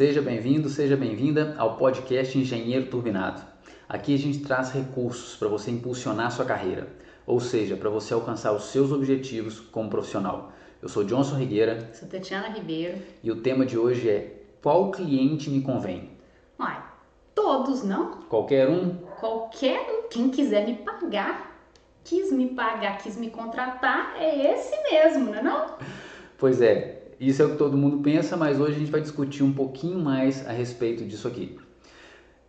Seja bem-vindo, seja bem-vinda ao podcast Engenheiro Turbinado. Aqui a gente traz recursos para você impulsionar sua carreira, ou seja, para você alcançar os seus objetivos como profissional. Eu sou Johnson Rigueira. Sou Tatiana Ribeiro. E o tema de hoje é qual cliente me convém? Uai, todos, não? Qualquer um? Qualquer um. Quem quiser me pagar, quis me pagar, quis me contratar, é esse mesmo, não é não? Pois é, isso é o que todo mundo pensa, mas hoje a gente vai discutir um pouquinho mais a respeito disso aqui.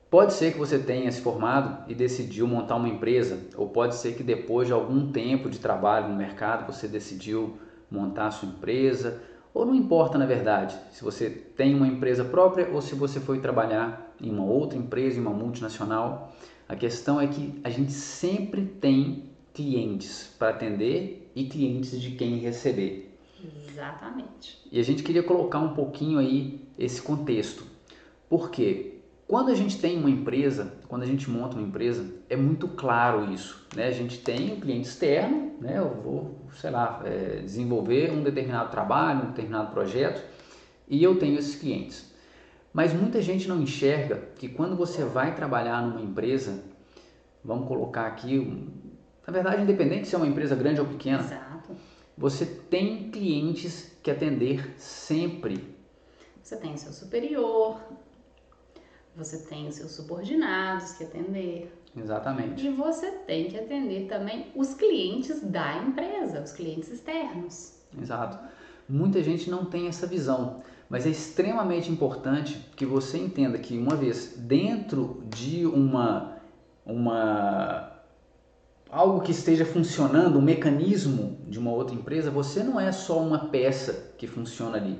Pode ser que você tenha se formado e decidiu montar uma empresa, ou pode ser que depois de algum tempo de trabalho no mercado você decidiu montar a sua empresa, ou não importa na verdade se você tem uma empresa própria ou se você foi trabalhar em uma outra empresa, em uma multinacional. A questão é que a gente sempre tem clientes para atender e clientes de quem receber. Exatamente. E a gente queria colocar um pouquinho aí esse contexto. Por quê? Quando a gente tem uma empresa, quando a gente monta uma empresa, é muito claro isso. Né? A gente tem um cliente externo, né? eu vou, sei lá, é, desenvolver um determinado trabalho, um determinado projeto, e eu tenho esses clientes. Mas muita gente não enxerga que quando você vai trabalhar numa empresa, vamos colocar aqui, na verdade, independente se é uma empresa grande ou pequena, Exato. Você tem clientes que atender sempre. Você tem seu superior, você tem os seus subordinados que atender. Exatamente. E você tem que atender também os clientes da empresa, os clientes externos. Exato. Muita gente não tem essa visão, mas é extremamente importante que você entenda que uma vez dentro de uma uma algo que esteja funcionando, um mecanismo de uma outra empresa, você não é só uma peça que funciona ali.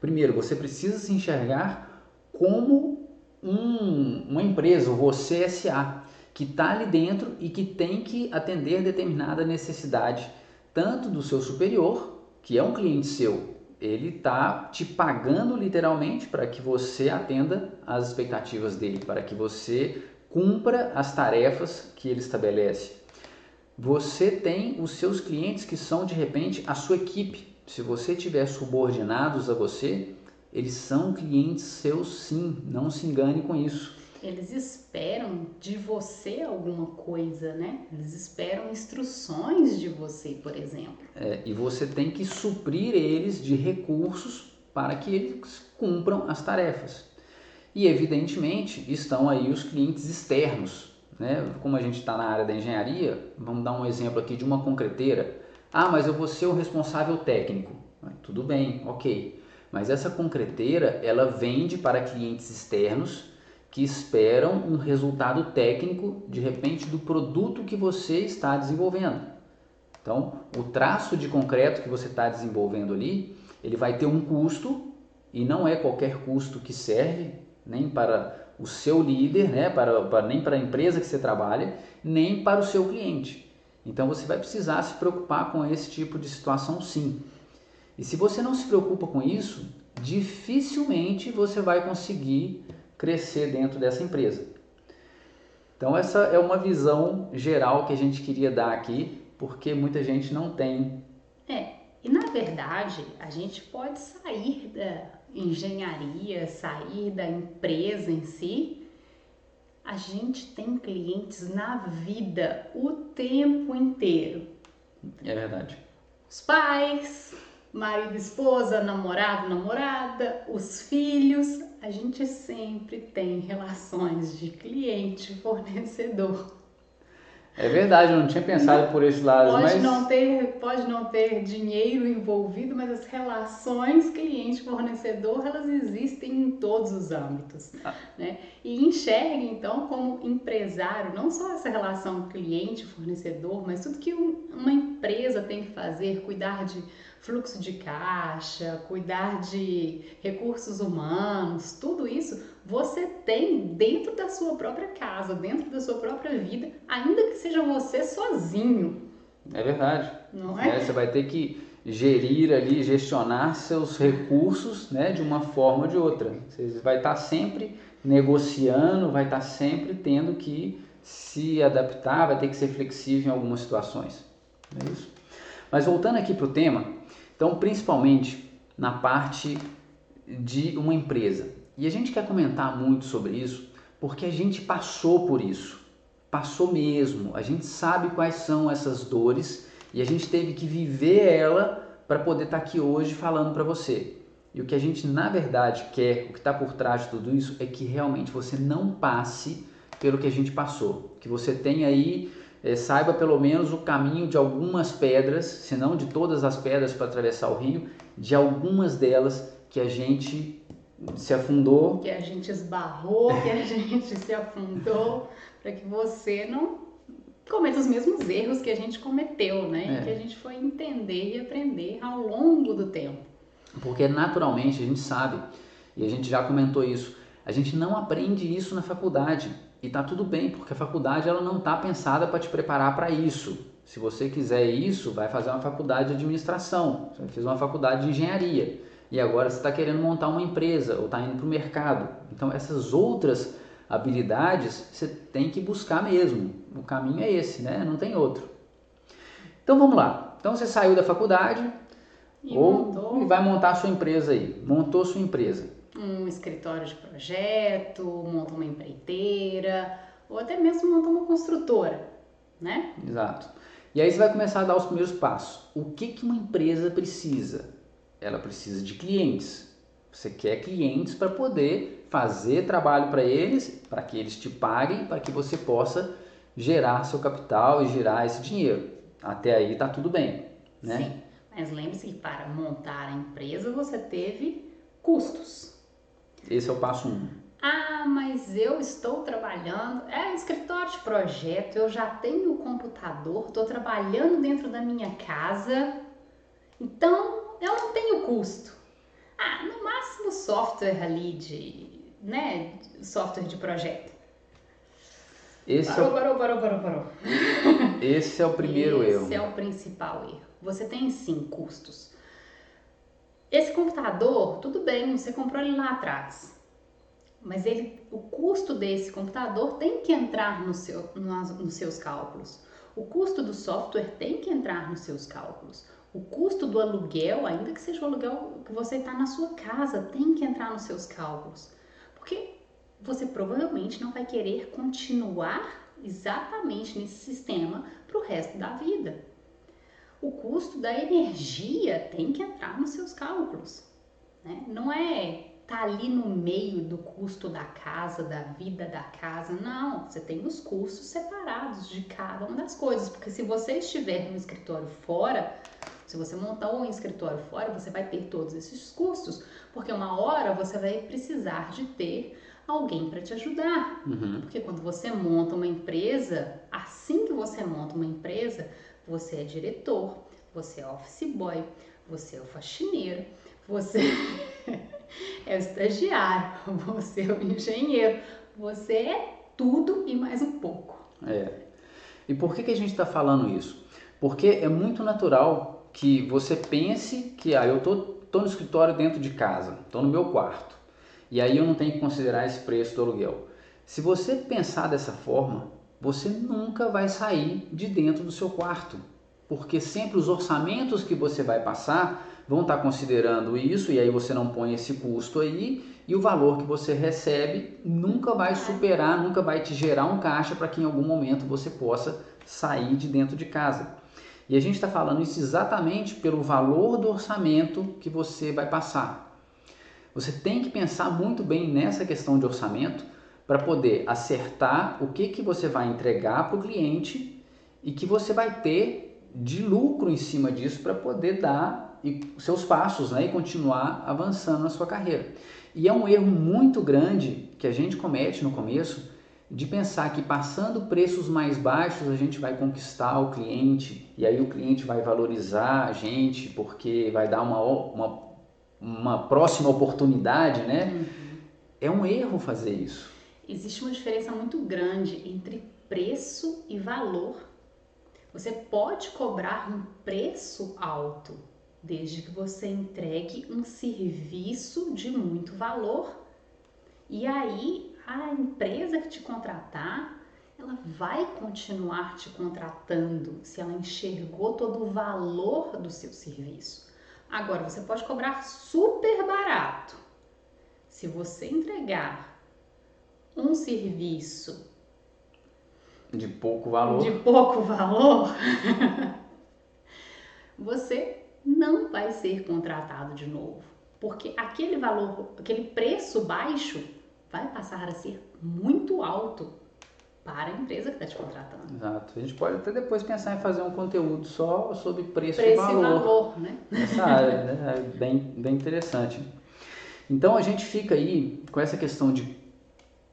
Primeiro, você precisa se enxergar como um, uma empresa, você SA, que está ali dentro e que tem que atender determinada necessidade, tanto do seu superior, que é um cliente seu, ele está te pagando literalmente para que você atenda às expectativas dele, para que você cumpra as tarefas que ele estabelece. Você tem os seus clientes que são de repente a sua equipe. Se você tiver subordinados a você, eles são clientes seus sim, não se engane com isso. Eles esperam de você alguma coisa, né? Eles esperam instruções de você, por exemplo. É, e você tem que suprir eles de recursos para que eles cumpram as tarefas. E evidentemente estão aí os clientes externos, né? Como a gente está na área da engenharia, vamos dar um exemplo aqui de uma concreteira. Ah, mas eu vou ser o responsável técnico. Tudo bem, ok. Mas essa concreteira, ela vende para clientes externos que esperam um resultado técnico, de repente, do produto que você está desenvolvendo. Então, o traço de concreto que você está desenvolvendo ali, ele vai ter um custo e não é qualquer custo que serve nem para o seu líder, né, para, para, nem para a empresa que você trabalha, nem para o seu cliente. Então você vai precisar se preocupar com esse tipo de situação sim. E se você não se preocupa com isso, dificilmente você vai conseguir crescer dentro dessa empresa. Então essa é uma visão geral que a gente queria dar aqui, porque muita gente não tem. É, e na verdade a gente pode sair da engenharia, sair da empresa em si. A gente tem clientes na vida o tempo inteiro. É verdade. Os pais, marido, esposa, namorado, namorada, os filhos, a gente sempre tem relações de cliente, fornecedor. É verdade, eu não tinha pensado não, por esse lado, pode mas não ter pode não ter dinheiro envolvido, mas as relações cliente-fornecedor elas existem em todos os âmbitos, ah. né? E enxergue então como empresário não só essa relação cliente-fornecedor, mas tudo que um, uma empresa tem que fazer, cuidar de fluxo de caixa, cuidar de recursos humanos, tudo isso você tem dentro da sua própria casa, dentro da sua própria vida, ainda que seja você sozinho. É verdade. Não é? é você vai ter que gerir ali, gestionar seus recursos né, de uma forma ou de outra. Você vai estar sempre negociando, vai estar sempre tendo que se adaptar, vai ter que ser flexível em algumas situações. É isso? Mas voltando aqui para o tema, então principalmente na parte de uma empresa. E a gente quer comentar muito sobre isso porque a gente passou por isso. Passou mesmo. A gente sabe quais são essas dores e a gente teve que viver ela para poder estar tá aqui hoje falando para você. E o que a gente na verdade quer, o que está por trás de tudo isso, é que realmente você não passe pelo que a gente passou. Que você tenha aí, é, saiba pelo menos o caminho de algumas pedras, se não de todas as pedras para atravessar o rio, de algumas delas que a gente se afundou. Que a gente esbarrou, que a gente se afundou, para que você não cometa os mesmos erros que a gente cometeu, né? É. Que a gente foi entender e aprender ao longo do tempo. Porque naturalmente a gente sabe, e a gente já comentou isso, a gente não aprende isso na faculdade. E tá tudo bem, porque a faculdade ela não tá pensada para te preparar para isso. Se você quiser isso, vai fazer uma faculdade de administração, você fez uma faculdade de engenharia e agora você está querendo montar uma empresa ou está indo para o mercado. Então essas outras habilidades você tem que buscar mesmo. O caminho é esse, né? Não tem outro. Então vamos lá. Então você saiu da faculdade e ou montou... e vai montar a sua empresa aí. Montou sua empresa. Um escritório de projeto, monta uma empreiteira ou até mesmo monta uma construtora, né? Exato. E aí você vai começar a dar os primeiros passos. O que, que uma empresa precisa? ela precisa de clientes. Você quer clientes para poder fazer trabalho para eles, para que eles te paguem, para que você possa gerar seu capital e gerar esse dinheiro. Até aí está tudo bem, né? Sim, mas lembre-se que para montar a empresa você teve custos. Esse é o passo um. Ah, mas eu estou trabalhando, é escritório de projeto, eu já tenho o computador, estou trabalhando dentro da minha casa, então eu não tenho custo. Ah, no máximo software ali de, né, software de projeto. Esse parou, é o... parou, parou, parou, parou. Esse é o primeiro Esse erro. Esse é o principal erro. Você tem sim custos. Esse computador, tudo bem, você comprou ele lá atrás. Mas ele, o custo desse computador tem que entrar no seu, no, nos seus cálculos. O custo do software tem que entrar nos seus cálculos. O custo do aluguel, ainda que seja o aluguel que você está na sua casa, tem que entrar nos seus cálculos. Porque você provavelmente não vai querer continuar exatamente nesse sistema para o resto da vida. O custo da energia tem que entrar nos seus cálculos. Né? Não é tá ali no meio do custo da casa, da vida da casa. Não, você tem os custos separados de cada uma das coisas, porque se você estiver no escritório fora, se você montar um escritório fora, você vai ter todos esses custos, porque uma hora você vai precisar de ter alguém para te ajudar. Uhum. Porque quando você monta uma empresa, assim que você monta uma empresa, você é diretor, você é office boy, você é o faxineiro, você é o estagiário, você é o engenheiro, você é tudo e mais um pouco. É. E por que, que a gente está falando isso? Porque é muito natural que você pense que ah, eu tô, tô no escritório dentro de casa, tô no meu quarto, e aí eu não tenho que considerar esse preço do aluguel. Se você pensar dessa forma, você nunca vai sair de dentro do seu quarto, porque sempre os orçamentos que você vai passar vão estar considerando isso e aí você não põe esse custo aí e o valor que você recebe nunca vai superar, nunca vai te gerar um caixa para que em algum momento você possa sair de dentro de casa. E a gente está falando isso exatamente pelo valor do orçamento que você vai passar. Você tem que pensar muito bem nessa questão de orçamento para poder acertar o que, que você vai entregar para o cliente e que você vai ter de lucro em cima disso para poder dar seus passos né, e continuar avançando na sua carreira. E é um erro muito grande que a gente comete no começo de pensar que passando preços mais baixos a gente vai conquistar o cliente e aí o cliente vai valorizar a gente porque vai dar uma, uma, uma próxima oportunidade, né? Uhum. É um erro fazer isso. Existe uma diferença muito grande entre preço e valor. Você pode cobrar um preço alto desde que você entregue um serviço de muito valor. E aí a empresa que te contratar, ela vai continuar te contratando se ela enxergou todo o valor do seu serviço. Agora, você pode cobrar super barato. se você entregar um serviço de pouco valor, de pouco valor, você não vai ser contratado de novo, porque aquele valor, aquele preço baixo vai passar a ser muito alto para a empresa que está te contratando. Exato. A gente pode até depois pensar em fazer um conteúdo só sobre preço, preço e valor. e valor, né? Nessa área, né? É bem, bem interessante. Então a gente fica aí com essa questão de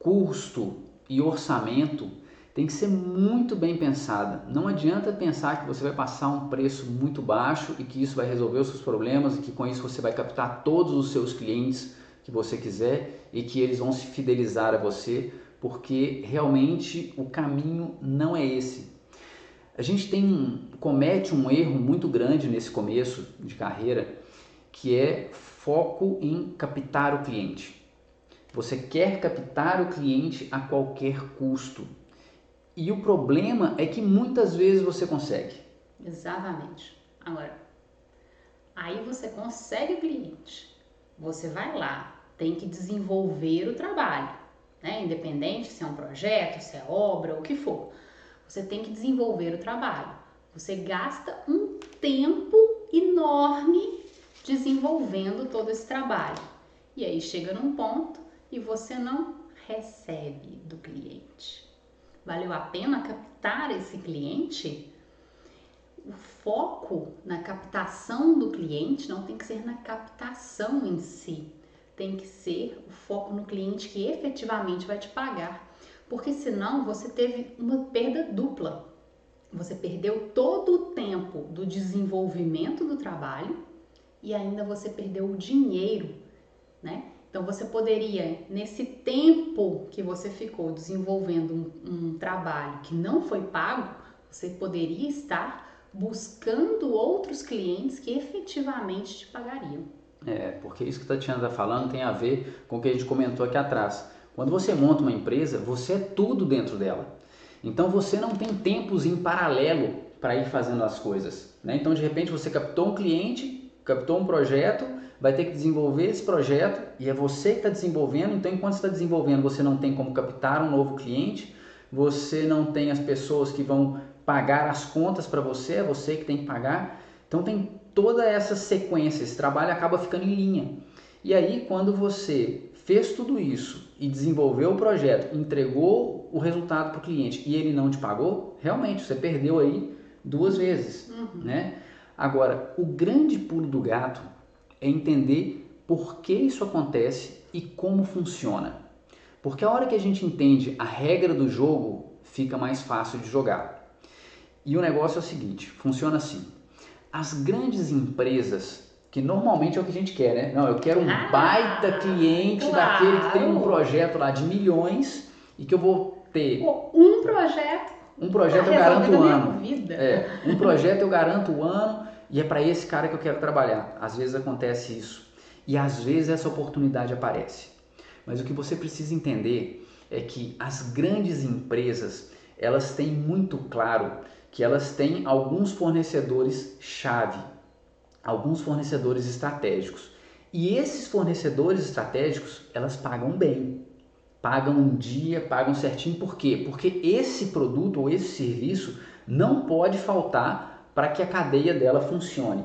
custo e orçamento tem que ser muito bem pensada. Não adianta pensar que você vai passar um preço muito baixo e que isso vai resolver os seus problemas e que com isso você vai captar todos os seus clientes que você quiser e que eles vão se fidelizar a você, porque realmente o caminho não é esse. A gente tem comete um erro muito grande nesse começo de carreira, que é foco em captar o cliente. Você quer captar o cliente a qualquer custo. E o problema é que muitas vezes você consegue. Exatamente. Agora, aí você consegue o cliente. Você vai lá, tem que desenvolver o trabalho, né? Independente se é um projeto, se é obra, o que for. Você tem que desenvolver o trabalho. Você gasta um tempo enorme desenvolvendo todo esse trabalho. E aí chega num ponto e você não recebe do cliente. Valeu a pena captar esse cliente? O foco na captação do cliente não tem que ser na captação em si, tem que ser o foco no cliente que efetivamente vai te pagar, porque senão você teve uma perda dupla. Você perdeu todo o tempo do desenvolvimento do trabalho e ainda você perdeu o dinheiro, né? Então você poderia, nesse tempo que você ficou desenvolvendo um, um trabalho que não foi pago, você poderia estar buscando outros clientes que efetivamente te pagariam. É, porque isso que a Tatiana está falando tem a ver com o que a gente comentou aqui atrás. Quando você monta uma empresa, você é tudo dentro dela. Então você não tem tempos em paralelo para ir fazendo as coisas. Né? Então de repente você captou um cliente, captou um projeto, vai ter que desenvolver esse projeto e é você que está desenvolvendo. Então, enquanto você está desenvolvendo, você não tem como captar um novo cliente, você não tem as pessoas que vão pagar as contas para você, é você que tem que pagar. Então, tem toda essa sequência, esse trabalho acaba ficando em linha. E aí, quando você fez tudo isso e desenvolveu o projeto, entregou o resultado para o cliente e ele não te pagou, realmente você perdeu aí duas vezes, uhum. né? Agora, o grande pulo do gato é entender por que isso acontece e como funciona. Porque a hora que a gente entende a regra do jogo, fica mais fácil de jogar. E o negócio é o seguinte, funciona assim. As grandes empresas, que normalmente é o que a gente quer, né? Não, eu quero um ah, baita cliente claro. daquele que tem um projeto lá de milhões e que eu vou ter um projeto. Um projeto eu garanto o ano. É, um projeto eu garanto o ano e é para esse cara que eu quero trabalhar. Às vezes acontece isso. E às vezes essa oportunidade aparece. Mas o que você precisa entender é que as grandes empresas, elas têm muito claro que elas têm alguns fornecedores chave, alguns fornecedores estratégicos. E esses fornecedores estratégicos, elas pagam bem. Pagam um dia, pagam certinho. Por quê? Porque esse produto ou esse serviço não pode faltar para que a cadeia dela funcione.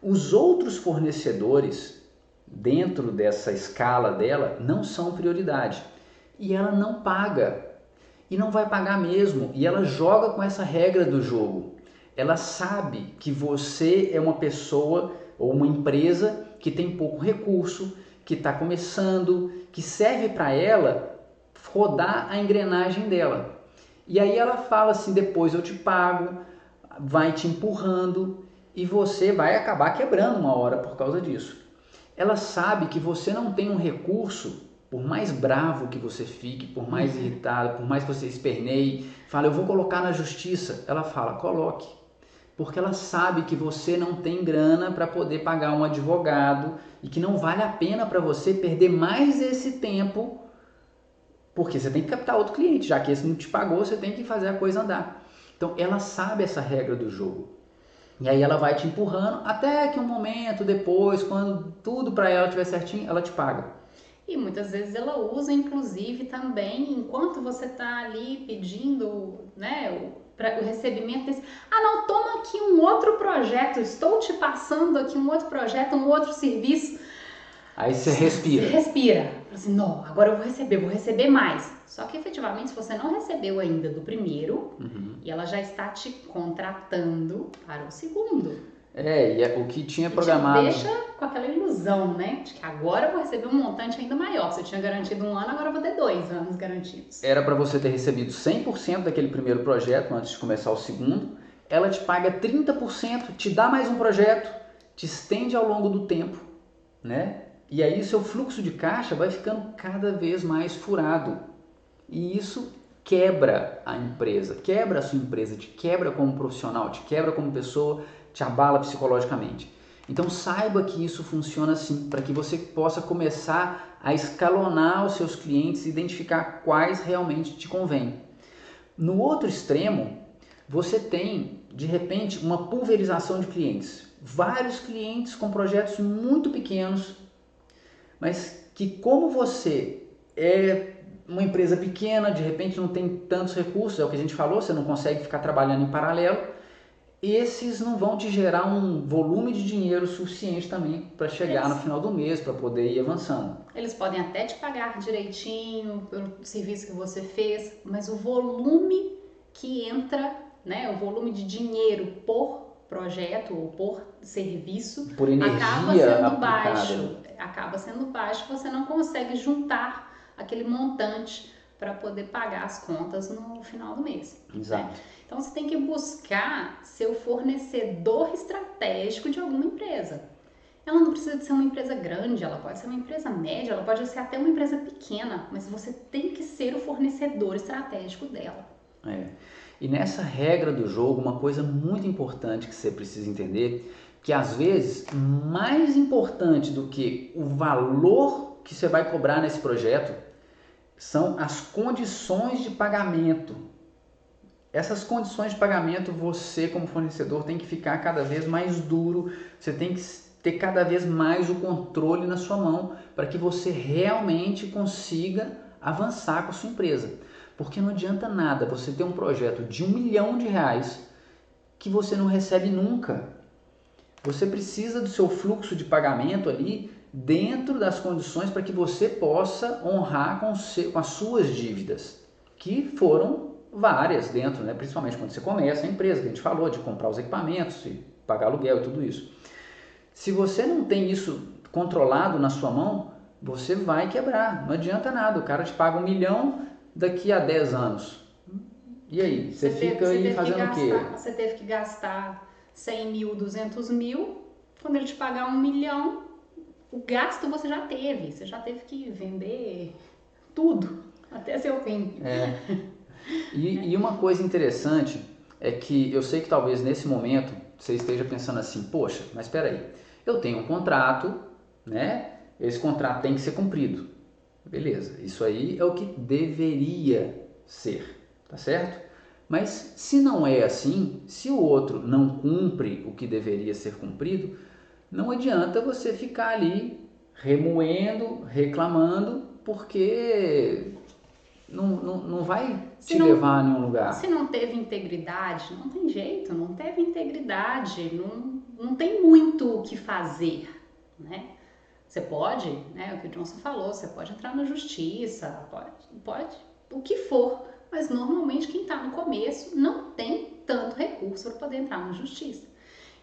Os outros fornecedores dentro dessa escala dela não são prioridade e ela não paga e não vai pagar mesmo e ela joga com essa regra do jogo. Ela sabe que você é uma pessoa ou uma empresa que tem pouco recurso, que está começando, que serve para ela rodar a engrenagem dela. E aí ela fala assim: depois eu te pago, vai te empurrando e você vai acabar quebrando uma hora por causa disso. Ela sabe que você não tem um recurso, por mais bravo que você fique, por mais uhum. irritado, por mais que você esperneie, fala, eu vou colocar na justiça. Ela fala, coloque. Porque ela sabe que você não tem grana para poder pagar um advogado e que não vale a pena para você perder mais esse tempo, porque você tem que captar outro cliente, já que esse não te pagou, você tem que fazer a coisa andar. Então ela sabe essa regra do jogo. E aí ela vai te empurrando até que um momento depois, quando tudo para ela estiver certinho, ela te paga. E muitas vezes ela usa, inclusive, também, enquanto você está ali pedindo né, o, pra, o recebimento desse. Ah, não, toma aqui um outro projeto, estou te passando aqui um outro projeto, um outro serviço. Aí você respira. Você respira. Assim, não, agora eu vou receber, vou receber mais. Só que efetivamente, se você não recebeu ainda do primeiro, uhum. e ela já está te contratando para o segundo. É, e é, o que tinha programado. Te deixa com aquela ilusão, né? De que agora eu vou receber um montante ainda maior. Se eu tinha garantido um ano, agora eu vou ter dois anos garantidos. Era para você ter recebido 100% daquele primeiro projeto antes de começar o segundo. Ela te paga 30%, te dá mais um projeto, te estende ao longo do tempo, né? E aí o seu fluxo de caixa vai ficando cada vez mais furado. E isso quebra a empresa, quebra a sua empresa, te quebra como profissional, te quebra como pessoa te abala psicologicamente. Então saiba que isso funciona assim, para que você possa começar a escalonar os seus clientes e identificar quais realmente te convém. No outro extremo, você tem de repente uma pulverização de clientes. Vários clientes com projetos muito pequenos, mas que como você é uma empresa pequena, de repente não tem tantos recursos, é o que a gente falou, você não consegue ficar trabalhando em paralelo, esses não vão te gerar um volume de dinheiro suficiente também para chegar no final do mês, para poder ir avançando. Eles podem até te pagar direitinho pelo serviço que você fez, mas o volume que entra, né, o volume de dinheiro por projeto ou por serviço por acaba sendo aplicada. baixo. Acaba sendo baixo, você não consegue juntar aquele montante para poder pagar as contas no final do mês. Né? Exato. Né? Então você tem que buscar ser o fornecedor estratégico de alguma empresa. Ela não precisa de ser uma empresa grande, ela pode ser uma empresa média, ela pode ser até uma empresa pequena, mas você tem que ser o fornecedor estratégico dela. É. E nessa regra do jogo, uma coisa muito importante que você precisa entender, que às vezes mais importante do que o valor que você vai cobrar nesse projeto são as condições de pagamento essas condições de pagamento você como fornecedor tem que ficar cada vez mais duro, você tem que ter cada vez mais o controle na sua mão para que você realmente consiga avançar com a sua empresa. Porque não adianta nada você ter um projeto de um milhão de reais que você não recebe nunca. Você precisa do seu fluxo de pagamento ali dentro das condições para que você possa honrar com, com as suas dívidas, que foram várias dentro, né? principalmente quando você começa a empresa, que a gente falou, de comprar os equipamentos, e pagar aluguel e tudo isso. Se você não tem isso controlado na sua mão, você vai quebrar. Não adianta nada, o cara te paga um milhão daqui a 10 anos. E aí? Você, você fica teve, aí fazendo gastar, o quê? Você teve que gastar 100 mil, 200 mil. Quando ele te pagar um milhão, o gasto você já teve. Você já teve que vender tudo, até seu fim. É. E, e uma coisa interessante é que eu sei que talvez nesse momento você esteja pensando assim, poxa, mas espera aí, eu tenho um contrato, né? Esse contrato tem que ser cumprido. Beleza, isso aí é o que deveria ser, tá certo? Mas se não é assim, se o outro não cumpre o que deveria ser cumprido, não adianta você ficar ali remoendo, reclamando, porque não, não, não vai se te não, levar a nenhum lugar. Se não teve integridade, não tem jeito, não teve integridade, não, não tem muito o que fazer, né? Você pode, né, o que o Johnson falou, você pode entrar na justiça, pode, pode, o que for, mas normalmente quem está no começo não tem tanto recurso para poder entrar na justiça.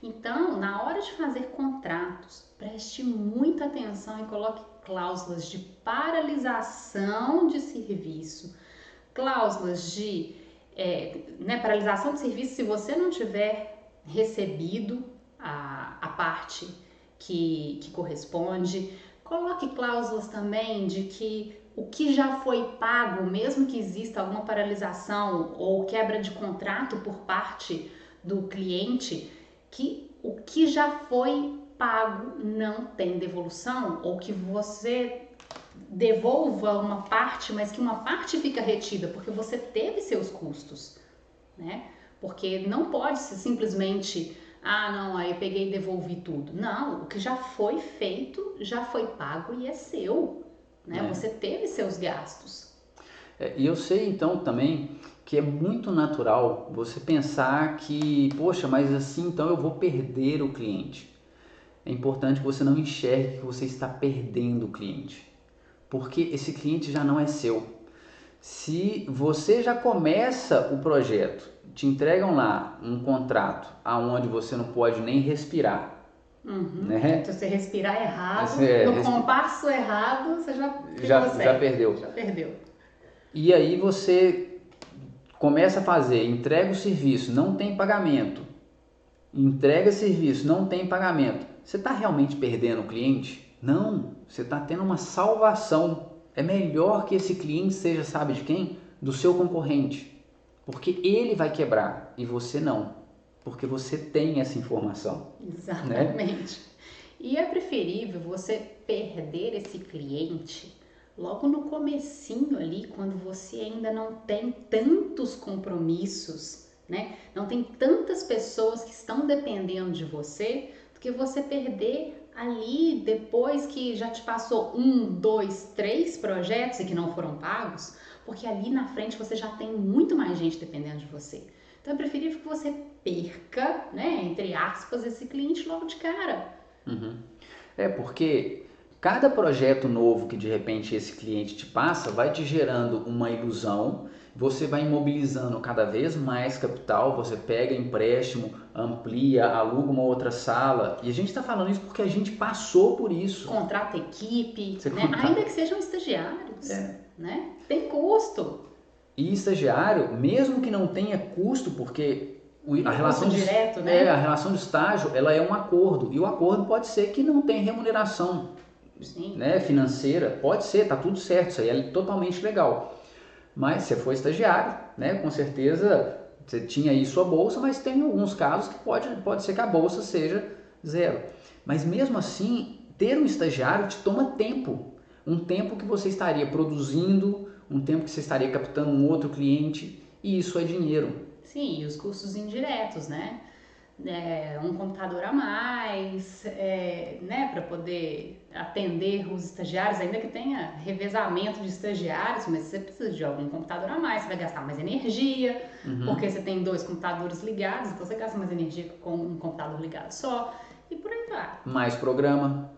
Então, na hora de fazer contratos, preste muita atenção e coloque cláusulas de paralisação de serviço, cláusulas de é, né, paralisação de serviço se você não tiver recebido a, a parte que, que corresponde. Coloque cláusulas também de que o que já foi pago, mesmo que exista alguma paralisação ou quebra de contrato por parte do cliente, que o que já foi pago não tem devolução ou que você devolva uma parte, mas que uma parte fica retida porque você teve seus custos, né? Porque não pode ser simplesmente, ah, não, aí eu peguei e devolvi tudo. Não, o que já foi feito já foi pago e é seu. Né? É. Você teve seus gastos. É, e eu sei então também que é muito natural você pensar que, poxa, mas assim então eu vou perder o cliente. É importante que você não enxergue que você está perdendo o cliente, porque esse cliente já não é seu. Se você já começa o projeto, te entregam lá um contrato aonde você não pode nem respirar, Uhum. Né? Então, você respirar errado, é, no compasso errado, você já já, já perdeu. Já perdeu. E aí você começa a fazer, entrega o serviço, não tem pagamento. Entrega serviço, não tem pagamento. Você está realmente perdendo o cliente? Não, você está tendo uma salvação. É melhor que esse cliente seja, sabe de quem? Do seu concorrente. Porque ele vai quebrar e você não porque você tem essa informação. Né? Exatamente. Né? E é preferível você perder esse cliente logo no comecinho ali, quando você ainda não tem tantos compromissos, né? Não tem tantas pessoas que estão dependendo de você, do que você perder ali depois que já te passou um, dois, três projetos e que não foram pagos, porque ali na frente você já tem muito mais gente dependendo de você. Então é preferível que você perca, né, entre aspas, esse cliente logo de cara. Uhum. É porque cada projeto novo que de repente esse cliente te passa vai te gerando uma ilusão, você vai imobilizando cada vez mais capital, você pega empréstimo, amplia, aluga uma outra sala. E a gente está falando isso porque a gente passou por isso. Contrata equipe, né? contrata... ainda que sejam estagiários. É. Né? Tem custo. E estagiário, mesmo que não tenha custo, porque a relação de, direto, né? É, a relação de estágio, ela é um acordo. E o acordo pode ser que não tem remuneração Sim. Né, financeira. Pode ser, tá tudo certo, isso aí é totalmente legal. Mas você foi estagiário, né? Com certeza você tinha aí sua bolsa, mas tem alguns casos que pode, pode ser que a bolsa seja zero. Mas mesmo assim, ter um estagiário te toma tempo. Um tempo que você estaria produzindo um tempo que você estaria captando um outro cliente e isso é dinheiro. Sim, e os custos indiretos, né? É, um computador a mais, é, né, para poder atender os estagiários, ainda que tenha revezamento de estagiários, mas você precisa de algum computador a mais, você vai gastar mais energia, uhum. porque você tem dois computadores ligados, então você gasta mais energia com um computador ligado só, e por aí vai. Mais programa,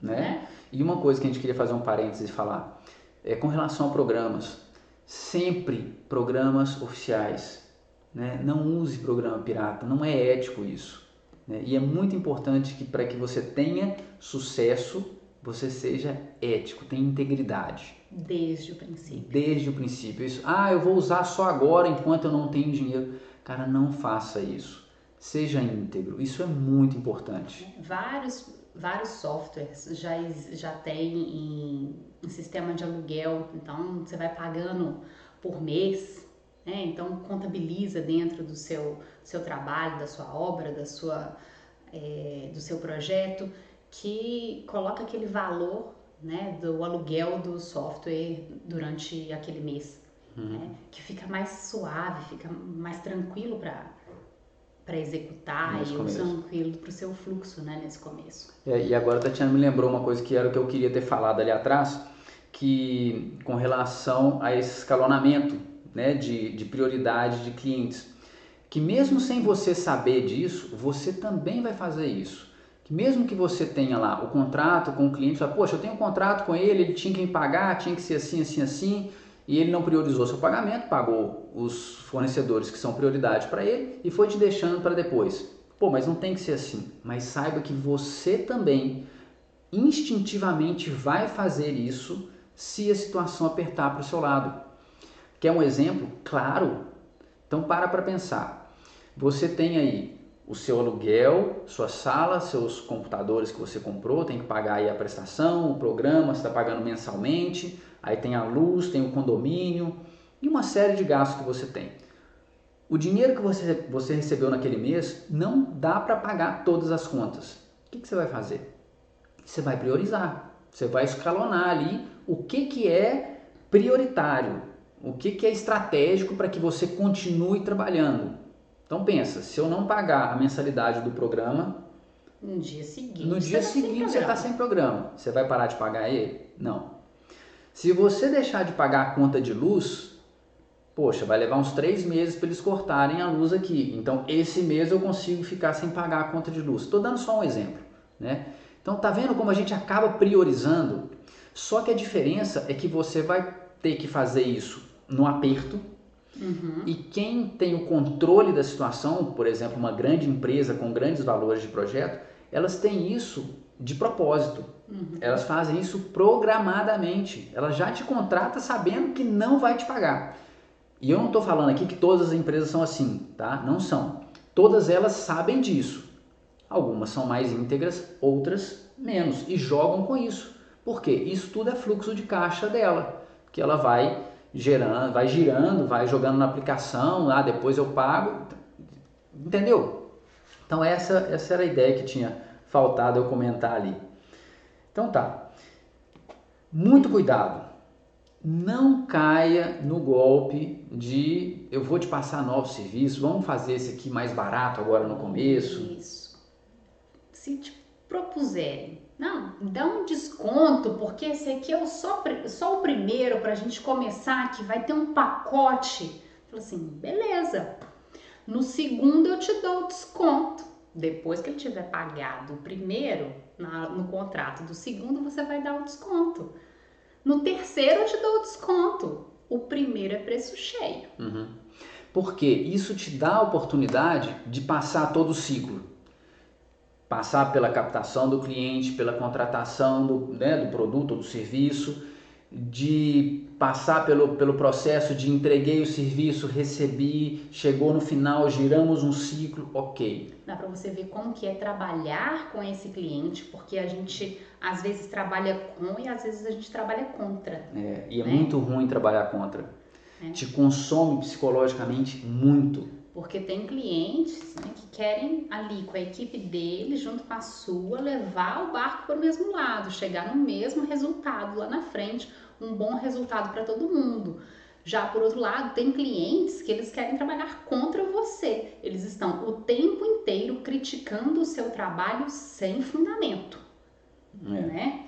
né? É. E uma coisa que a gente queria fazer um parênteses e falar, é, com relação a programas, sempre programas oficiais. Né? Não use programa pirata, não é ético isso. Né? E é muito importante que para que você tenha sucesso, você seja ético, tenha integridade. Desde o princípio. Desde o princípio. Isso, ah, eu vou usar só agora enquanto eu não tenho dinheiro. Cara, não faça isso. Seja íntegro. Isso é muito importante. Vários, vários softwares já, já têm em um sistema de aluguel, então você vai pagando por mês, né? então contabiliza dentro do seu, seu trabalho, da sua obra, da sua, é, do seu projeto, que coloca aquele valor né, do aluguel do software durante aquele mês. Uhum. Né? Que fica mais suave, fica mais tranquilo para para executar nesse e começo. tranquilo para o seu fluxo né, nesse começo. É, e agora a Tatiana me lembrou uma coisa que era o que eu queria ter falado ali atrás, que com relação a esse escalonamento né, de, de prioridade de clientes, que mesmo sem você saber disso, você também vai fazer isso. Que mesmo que você tenha lá o contrato com o cliente, fala, poxa, eu tenho um contrato com ele, ele tinha que me pagar, tinha que ser assim, assim, assim, e ele não priorizou seu pagamento, pagou os fornecedores que são prioridade para ele e foi te deixando para depois. Pô, mas não tem que ser assim. Mas saiba que você também instintivamente vai fazer isso se a situação apertar para o seu lado. Quer um exemplo? Claro. Então para para pensar. Você tem aí o seu aluguel, sua sala, seus computadores que você comprou, tem que pagar aí a prestação, o programa, você está pagando mensalmente, aí tem a luz, tem o condomínio e uma série de gastos que você tem. O dinheiro que você, você recebeu naquele mês não dá para pagar todas as contas. O que, que, você vai fazer? Você vai priorizar, você vai escalonar ali o que, que é prioritário, o que, que é estratégico para que você continue trabalhando. Então pensa, se eu não pagar a mensalidade do programa, no dia seguinte, no dia tá seguinte você está sem programa. Você vai parar de pagar ele? Não. Se você deixar de pagar a conta de luz, poxa, vai levar uns três meses para eles cortarem a luz aqui. Então, esse mês eu consigo ficar sem pagar a conta de luz. Estou dando só um exemplo, né? Então, tá vendo como a gente acaba priorizando? Só que a diferença é que você vai ter que fazer isso no aperto. Uhum. E quem tem o controle da situação, por exemplo, uma grande empresa com grandes valores de projeto, elas têm isso de propósito. Uhum. Elas fazem isso programadamente. Ela já te contrata sabendo que não vai te pagar. E eu não estou falando aqui que todas as empresas são assim, tá? Não são. Todas elas sabem disso. Algumas são mais íntegras, outras menos e jogam com isso. Por quê? Isso tudo é fluxo de caixa dela, que ela vai gerando, vai girando, vai jogando na aplicação, ah, depois eu pago. Entendeu? Então essa essa era a ideia que tinha faltado eu comentar ali. Então tá. Muito cuidado não caia no golpe de eu vou te passar novos serviços, vamos fazer esse aqui mais barato agora no começo. Isso. Se te propuserem, não, dá um desconto, porque esse aqui é só, só o primeiro para a gente começar, que vai ter um pacote. Fala assim, beleza. No segundo eu te dou o desconto. Depois que ele tiver pagado o primeiro, na, no contrato do segundo, você vai dar o desconto. No terceiro eu te dou o desconto. O primeiro é preço cheio. Uhum. Porque isso te dá a oportunidade de passar todo o ciclo. Passar pela captação do cliente, pela contratação do, né, do produto ou do serviço, de passar pelo, pelo processo de entreguei o serviço, recebi, chegou no final, giramos um ciclo, ok. Dá para você ver como que é trabalhar com esse cliente, porque a gente às vezes trabalha com e às vezes a gente trabalha contra. É, e é né? muito ruim trabalhar contra. É. Te consome psicologicamente muito. Porque tem clientes né, que querem ali com a equipe dele, junto com a sua, levar o barco para o mesmo lado, chegar no mesmo resultado lá na frente, um bom resultado para todo mundo. Já por outro lado, tem clientes que eles querem trabalhar contra você. Eles estão o tempo inteiro criticando o seu trabalho sem fundamento. É. Né?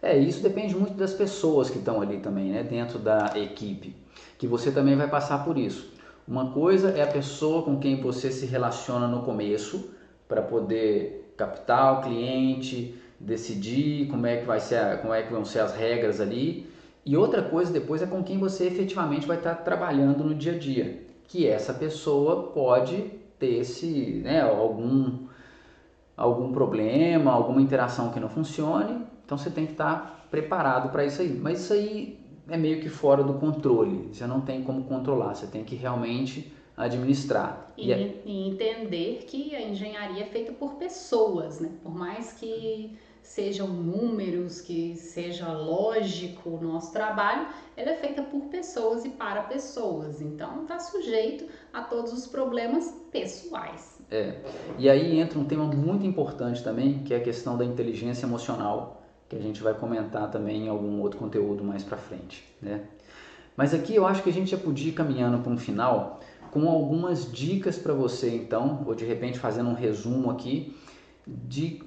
É, isso depende muito das pessoas que estão ali também, né, dentro da equipe, que você também vai passar por isso. Uma coisa é a pessoa com quem você se relaciona no começo para poder captar o cliente, decidir como é que vai ser, como é que vão ser as regras ali. E outra coisa depois é com quem você efetivamente vai estar trabalhando no dia a dia, que essa pessoa pode ter esse, né, algum algum problema, alguma interação que não funcione, então você tem que estar preparado para isso aí. Mas isso aí é meio que fora do controle. Você não tem como controlar, você tem que realmente administrar. E, e, é... e entender que a engenharia é feita por pessoas, né? Por mais que sejam números, que seja lógico o nosso trabalho, ela é feita por pessoas e para pessoas. Então está sujeito a todos os problemas pessoais. É. E aí entra um tema muito importante também, que é a questão da inteligência emocional que a gente vai comentar também em algum outro conteúdo mais para frente, né? Mas aqui eu acho que a gente já podia ir caminhando para um final com algumas dicas para você então, ou de repente fazendo um resumo aqui de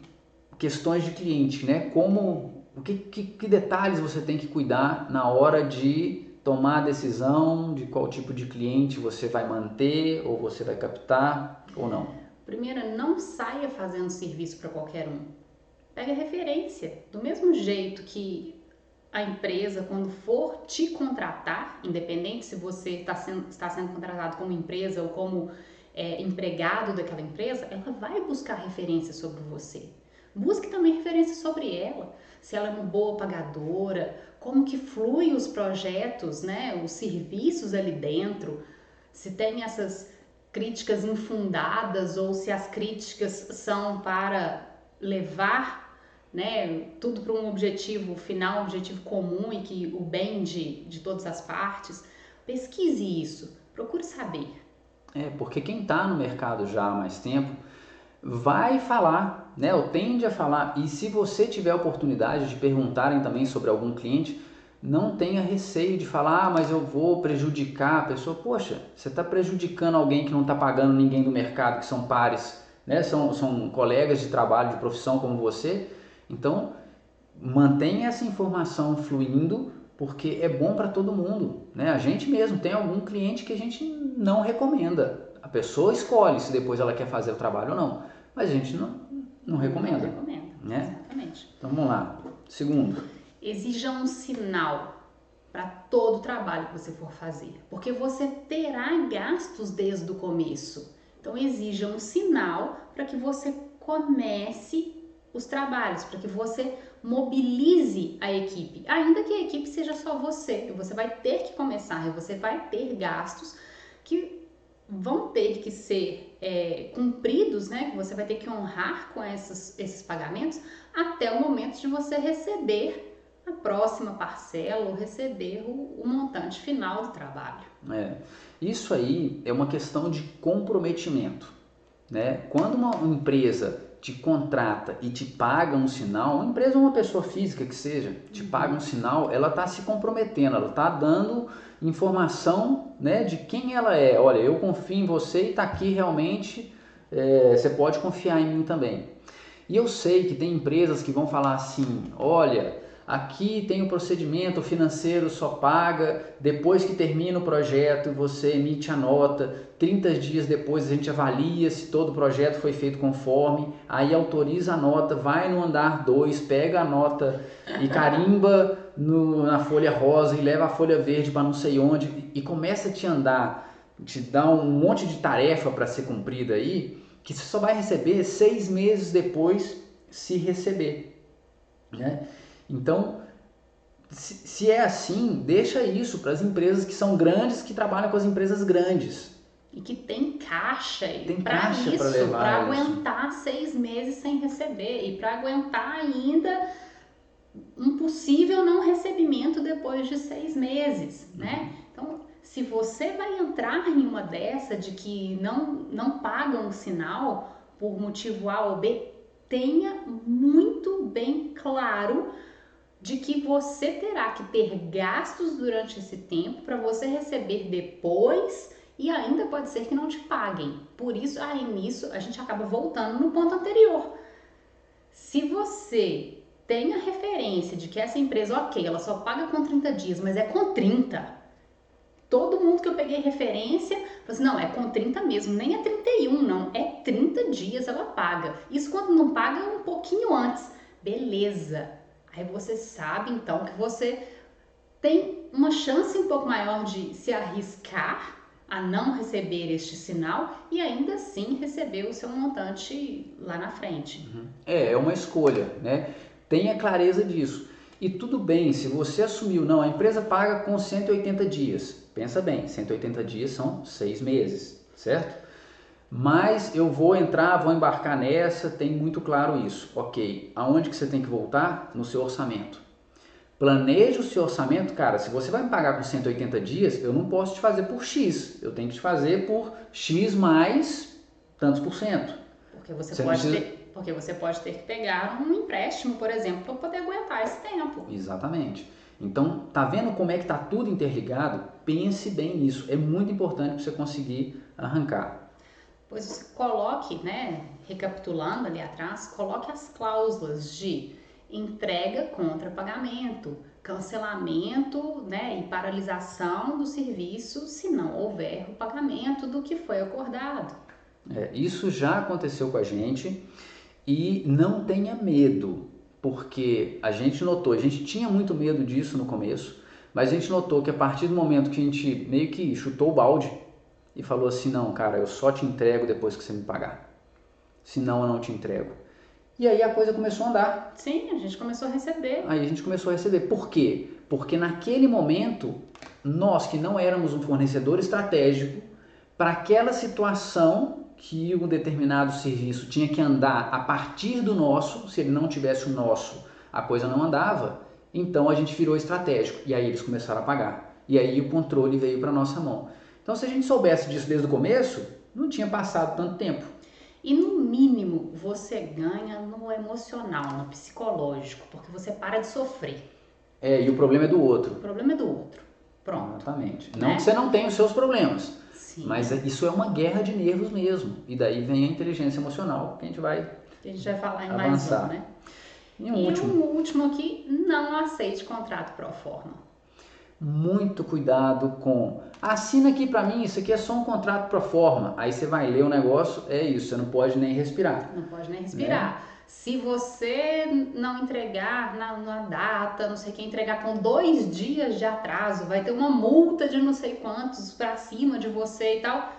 questões de cliente, né? Como o que, que, que detalhes você tem que cuidar na hora de tomar a decisão de qual tipo de cliente você vai manter ou você vai captar ou não? Primeiro, não saia fazendo serviço para qualquer um Pega referência. Do mesmo jeito que a empresa, quando for te contratar, independente se você está sendo, está sendo contratado como empresa ou como é, empregado daquela empresa, ela vai buscar referência sobre você. Busque também referência sobre ela, se ela é uma boa pagadora, como que flui os projetos, né, os serviços ali dentro, se tem essas críticas infundadas ou se as críticas são para levar né, tudo para um objetivo final, um objetivo comum e que o bem de, de todas as partes. Pesquise isso, procure saber. É, porque quem está no mercado já há mais tempo vai falar, né, ou tende a falar. E se você tiver a oportunidade de perguntarem também sobre algum cliente, não tenha receio de falar, ah, mas eu vou prejudicar a pessoa. Poxa, você está prejudicando alguém que não está pagando ninguém do mercado, que são pares, né? são, são colegas de trabalho, de profissão como você então, mantenha essa informação fluindo, porque é bom para todo mundo. Né? A gente mesmo tem algum cliente que a gente não recomenda. A pessoa escolhe se depois ela quer fazer o trabalho ou não, mas a gente não, não recomenda. Não recomenda, né? exatamente. Então vamos lá. Segundo. Exija um sinal para todo o trabalho que você for fazer, porque você terá gastos desde o começo. Então exija um sinal para que você comece os trabalhos, para que você mobilize a equipe, ainda que a equipe seja só você. Você vai ter que começar você vai ter gastos que vão ter que ser é, cumpridos, né? Que você vai ter que honrar com esses, esses pagamentos até o momento de você receber a próxima parcela ou receber o, o montante final do trabalho. É. Isso aí é uma questão de comprometimento. Né? Quando uma empresa te contrata e te paga um sinal, uma empresa ou uma pessoa física que seja, te uhum. paga um sinal, ela está se comprometendo, ela está dando informação né, de quem ela é. Olha, eu confio em você e está aqui realmente, é, você pode confiar em mim também. E eu sei que tem empresas que vão falar assim: olha, Aqui tem o procedimento financeiro, só paga depois que termina o projeto, você emite a nota. 30 dias depois a gente avalia se todo o projeto foi feito conforme, aí autoriza a nota, vai no andar 2, pega a nota e carimba no, na folha rosa e leva a folha verde para não sei onde e começa a te andar, te dá um monte de tarefa para ser cumprida aí, que você só vai receber seis meses depois se receber. Né? Então, se, é assim, deixa isso para as empresas que são grandes, que trabalham com as empresas grandes. E que tem caixa tem para isso, para aguentar seis meses sem receber e para aguentar ainda um possível não recebimento depois de seis meses, uhum. né? Então, se você vai entrar em uma dessa de que não, não pagam um sinal por motivo A ou B, tenha muito bem claro de que você terá que ter gastos durante esse tempo para você receber depois e ainda pode ser que não te paguem. Por isso, aí nisso a gente acaba voltando no ponto anterior. Se você tem a referência de que essa empresa, ok, ela só paga com 30 dias, mas é com 30. Todo mundo que eu peguei referência, falou assim, não, é com 30 mesmo, nem é 31, não, é 30 dias ela paga. Isso quando não paga um pouquinho antes. Beleza, Aí você sabe então que você tem uma chance um pouco maior de se arriscar a não receber este sinal e ainda assim receber o seu montante lá na frente. Uhum. É, é uma escolha, né? Tenha clareza disso. E tudo bem, se você assumiu, não, a empresa paga com 180 dias. Pensa bem, 180 dias são seis meses, certo? Mas eu vou entrar, vou embarcar nessa, tem muito claro isso. Ok, aonde que você tem que voltar? No seu orçamento. Planeje o seu orçamento, cara. Se você vai me pagar com 180 dias, eu não posso te fazer por X. Eu tenho que te fazer por X mais tantos por cento. Porque você, você pode precisa... ter, porque você pode ter que pegar um empréstimo, por exemplo, para poder aguentar esse tempo. Exatamente. Então, tá vendo como é que tá tudo interligado? Pense bem nisso. É muito importante para você conseguir arrancar pois você coloque, né, recapitulando ali atrás, coloque as cláusulas de entrega contra pagamento, cancelamento né, e paralisação do serviço se não houver o pagamento do que foi acordado. É, isso já aconteceu com a gente e não tenha medo, porque a gente notou, a gente tinha muito medo disso no começo, mas a gente notou que a partir do momento que a gente meio que chutou o balde, e falou assim: Não, cara, eu só te entrego depois que você me pagar. Senão eu não te entrego. E aí a coisa começou a andar. Sim, a gente começou a receber. Aí a gente começou a receber. Por quê? Porque naquele momento, nós que não éramos um fornecedor estratégico, para aquela situação que um determinado serviço tinha que andar a partir do nosso, se ele não tivesse o nosso, a coisa não andava, então a gente virou estratégico. E aí eles começaram a pagar. E aí o controle veio para nossa mão. Então, se a gente soubesse disso desde o começo, não tinha passado tanto tempo. E no mínimo, você ganha no emocional, no psicológico, porque você para de sofrer. É, e o problema é do outro. O problema é do outro. Pronto. Exatamente. Não né? que você não tenha os seus problemas. Sim. Mas é, isso é uma guerra de nervos mesmo. E daí vem a inteligência emocional que a gente vai. Que a gente vai falar em avançar. mais um, né? E um e último. um último aqui, não aceite contrato pro forma. Muito cuidado com. Assina aqui para mim, isso aqui é só um contrato pro forma. Aí você vai ler o negócio, é isso, você não pode nem respirar. Não pode nem respirar. Se você não entregar na, na data, não sei o que, entregar com dois dias de atraso, vai ter uma multa de não sei quantos para cima de você e tal.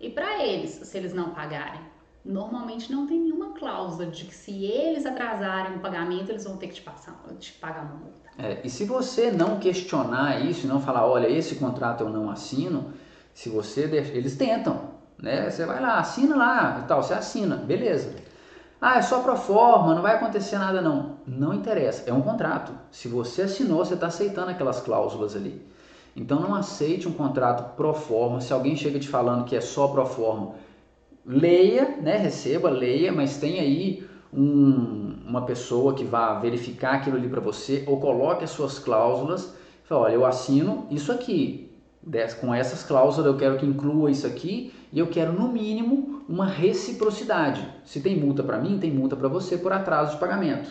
E para eles, se eles não pagarem, normalmente não tem nenhuma cláusula de que se eles atrasarem o pagamento, eles vão ter que te, passar, te pagar uma multa. É, e se você não questionar isso e não falar, olha, esse contrato eu não assino, se você deixa, eles tentam, né? Você vai lá, assina lá, tal, você assina, beleza. Ah, é só pro forma, não vai acontecer nada não. Não interessa, é um contrato. Se você assinou, você está aceitando aquelas cláusulas ali. Então não aceite um contrato pro forma. Se alguém chega te falando que é só pro forma, leia, né? Receba, leia, mas tem aí um, uma pessoa que vá verificar aquilo ali para você ou coloque as suas cláusulas. Fala, olha, eu assino isso aqui. Com essas cláusulas eu quero que inclua isso aqui e eu quero no mínimo uma reciprocidade. Se tem multa para mim, tem multa para você por atraso de pagamento.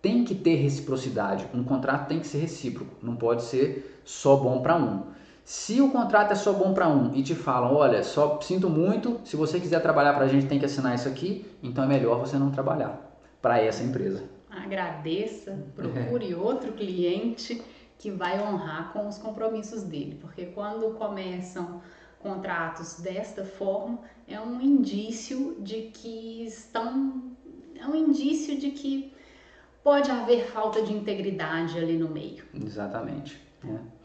Tem que ter reciprocidade. Um contrato tem que ser recíproco, não pode ser só bom para um. Se o contrato é só bom para um e te falam, olha, só sinto muito, se você quiser trabalhar para a gente tem que assinar isso aqui, então é melhor você não trabalhar para essa empresa. Agradeça, procure é. outro cliente que vai honrar com os compromissos dele, porque quando começam contratos desta forma, é um indício de que estão é um indício de que pode haver falta de integridade ali no meio. Exatamente. É.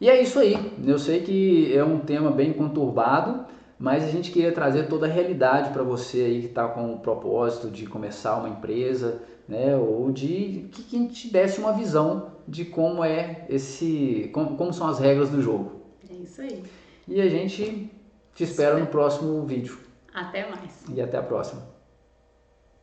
E é isso aí. Eu sei que é um tema bem conturbado, mas a gente queria trazer toda a realidade para você aí que está com o propósito de começar uma empresa, né, ou de que, que a gente desse uma visão de como é esse, como, como são as regras do jogo. É isso aí. E a gente te espera no próximo vídeo. Até mais. E até a próxima.